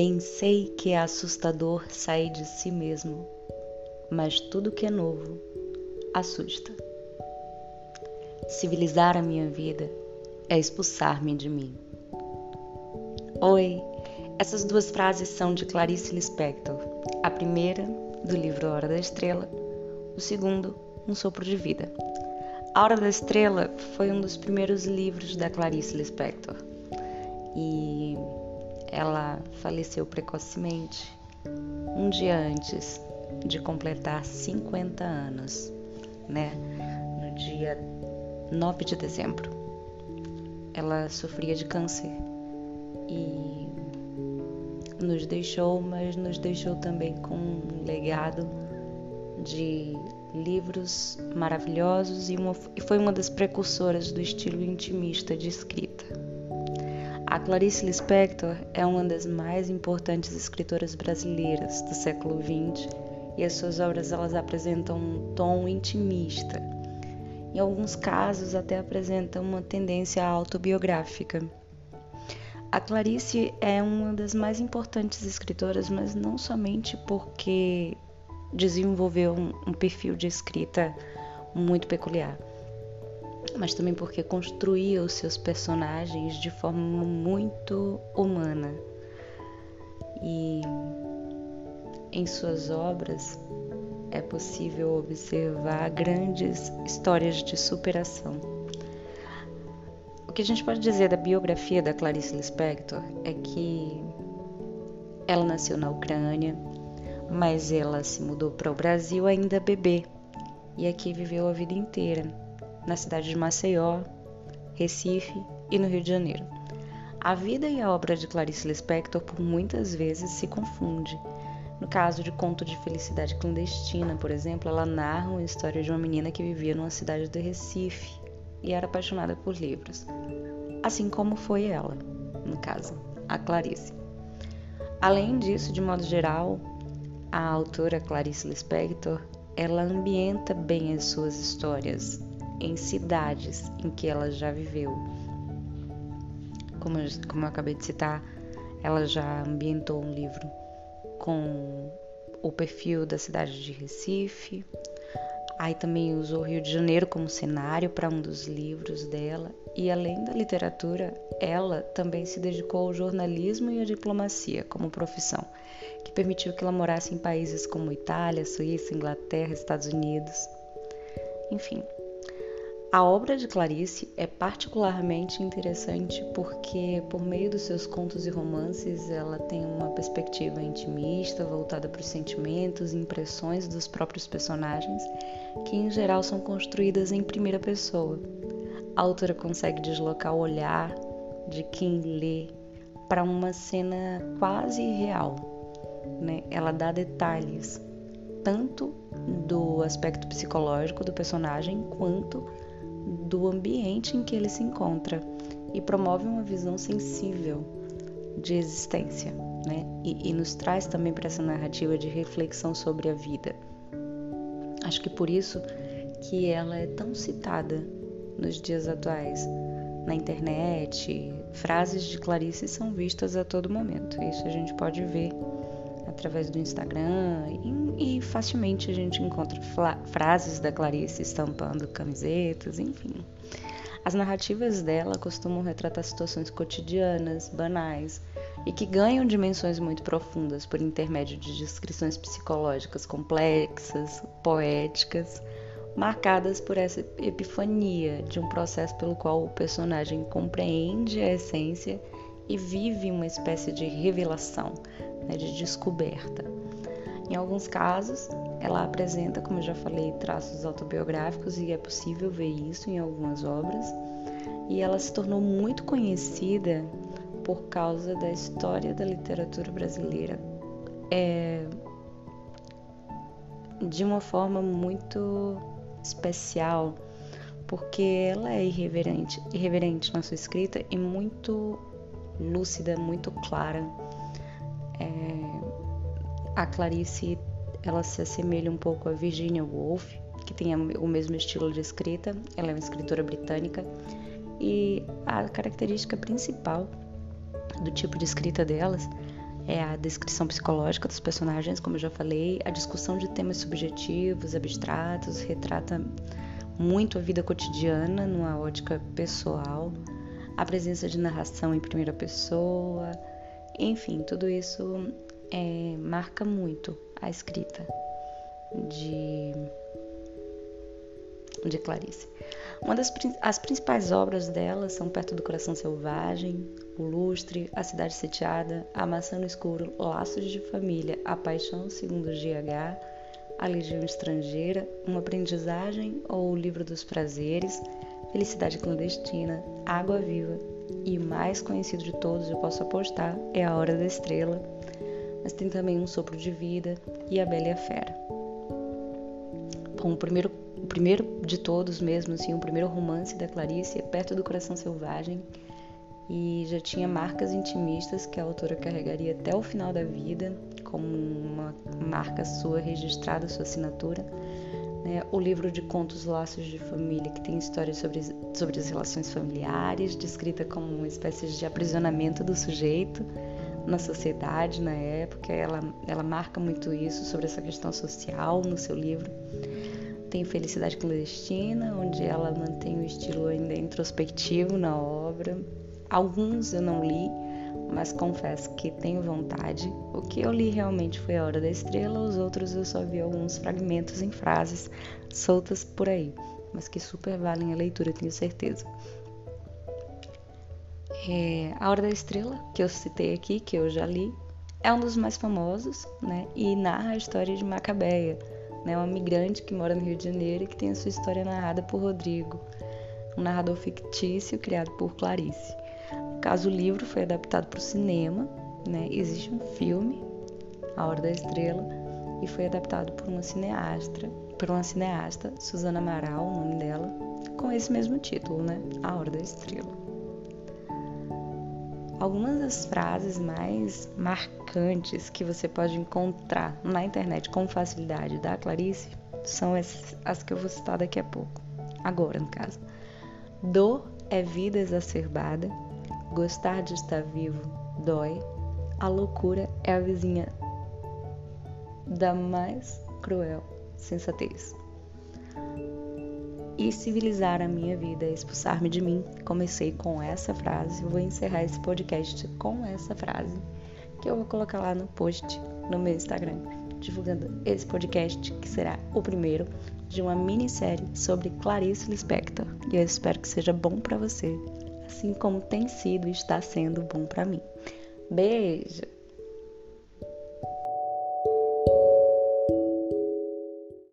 Bem sei que é assustador sair de si mesmo, mas tudo que é novo assusta. Civilizar a minha vida é expulsar-me de mim. Oi, essas duas frases são de Clarice Lispector. A primeira, do livro Hora da Estrela, o segundo, Um Sopro de Vida. A Hora da Estrela foi um dos primeiros livros da Clarice Lispector e ela faleceu precocemente um dia antes de completar 50 anos, né? No dia 9 de dezembro. Ela sofria de câncer e nos deixou, mas nos deixou também com um legado de livros maravilhosos e, uma, e foi uma das precursoras do estilo intimista de escrita. A Clarice Lispector é uma das mais importantes escritoras brasileiras do século XX e as suas obras elas apresentam um tom intimista. Em alguns casos até apresentam uma tendência autobiográfica. A Clarice é uma das mais importantes escritoras, mas não somente porque desenvolveu um, um perfil de escrita muito peculiar, mas também porque construía os seus personagens de forma muito humana. E em suas obras é possível observar grandes histórias de superação que a gente pode dizer da biografia da Clarice Lispector é que ela nasceu na Ucrânia, mas ela se mudou para o Brasil ainda bebê e aqui viveu a vida inteira, na cidade de Maceió, Recife e no Rio de Janeiro. A vida e a obra de Clarice Lispector por muitas vezes se confunde. No caso de Conto de Felicidade Clandestina, por exemplo, ela narra uma história de uma menina que vivia numa cidade do Recife e era apaixonada por livros, assim como foi ela, no caso, a Clarice. Além disso, de modo geral, a autora Clarice Lispector, ela ambienta bem as suas histórias em cidades em que ela já viveu. Como eu, como eu acabei de citar, ela já ambientou um livro com o perfil da cidade de Recife, Aí também usou o Rio de Janeiro como cenário para um dos livros dela. E além da literatura, ela também se dedicou ao jornalismo e à diplomacia como profissão, que permitiu que ela morasse em países como Itália, Suíça, Inglaterra, Estados Unidos. Enfim, a obra de Clarice é particularmente interessante porque, por meio dos seus contos e romances, ela tem uma perspectiva intimista, voltada para os sentimentos e impressões dos próprios personagens, que em geral são construídas em primeira pessoa. A autora consegue deslocar o olhar de quem lê para uma cena quase real. Né? Ela dá detalhes, tanto do aspecto psicológico do personagem quanto do ambiente em que ele se encontra e promove uma visão sensível de existência, né? E, e nos traz também para essa narrativa de reflexão sobre a vida. Acho que por isso que ela é tão citada nos dias atuais na internet. Frases de Clarice são vistas a todo momento. Isso a gente pode ver através do Instagram e, e facilmente a gente encontra frases da Clarice estampando camisetas, enfim. As narrativas dela costumam retratar situações cotidianas, banais e que ganham dimensões muito profundas por intermédio de descrições psicológicas complexas, poéticas, marcadas por essa epifania de um processo pelo qual o personagem compreende a essência e vive uma espécie de revelação, né, de descoberta. Em alguns casos, ela apresenta, como eu já falei, traços autobiográficos e é possível ver isso em algumas obras. E ela se tornou muito conhecida por causa da história da literatura brasileira é, de uma forma muito especial, porque ela é irreverente, irreverente na sua escrita e muito lúcida, muito clara. É, a Clarice ela se assemelha um pouco a Virginia Woolf, que tem o mesmo estilo de escrita. Ela é uma escritora britânica e a característica principal do tipo de escrita delas é a descrição psicológica dos personagens, como eu já falei, a discussão de temas subjetivos, abstratos, retrata muito a vida cotidiana numa ótica pessoal, a presença de narração em primeira pessoa, enfim, tudo isso é, marca muito a escrita de, de Clarice. Uma das as principais obras dela são Perto do Coração Selvagem, O Lustre, A Cidade Sitiada, A Maçã no Escuro, Laços de Família, A Paixão segundo GH, A Legião Estrangeira, Uma Aprendizagem ou O Livro dos Prazeres, Felicidade Clandestina, Água Viva e o mais conhecido de todos, eu posso apostar, é A Hora da Estrela, mas tem também Um Sopro de Vida e A Bela e a Fera. Bom, o primeiro o primeiro de todos mesmo, assim, o primeiro romance da Clarice é Perto do Coração Selvagem e já tinha marcas intimistas que a autora carregaria até o final da vida, como uma marca sua registrada, sua assinatura. Né? O livro de contos Laços de Família, que tem histórias sobre, sobre as relações familiares, descrita como uma espécie de aprisionamento do sujeito na sociedade na época. Ela, ela marca muito isso sobre essa questão social no seu livro. Tem Felicidade Clandestina, onde ela mantém o estilo ainda introspectivo na obra. Alguns eu não li, mas confesso que tenho vontade. O que eu li realmente foi A Hora da Estrela, os outros eu só vi alguns fragmentos em frases soltas por aí, mas que super valem a leitura, tenho certeza. É, a Hora da Estrela, que eu citei aqui, que eu já li, é um dos mais famosos, né? E narra a história de Macabeia, né, uma migrante que mora no Rio de Janeiro e que tem a sua história narrada por Rodrigo, um narrador fictício criado por Clarice. Caso, o livro foi adaptado para o cinema, né, existe um filme, A Hora da Estrela, e foi adaptado por uma cineasta, por uma cineasta, Suzana Amaral, o nome dela, com esse mesmo título, né, A Hora da Estrela. Algumas das frases mais marcantes que você pode encontrar na internet com facilidade da Clarice são as que eu vou citar daqui a pouco. Agora, no caso. Dor é vida exacerbada, gostar de estar vivo dói, a loucura é a vizinha da mais cruel sensatez e civilizar a minha vida, expulsar-me de mim. Comecei com essa frase, vou encerrar esse podcast com essa frase, que eu vou colocar lá no post no meu Instagram, divulgando esse podcast, que será o primeiro de uma minissérie sobre Clarice Lispector. E eu espero que seja bom para você, assim como tem sido e está sendo bom para mim. Beijo!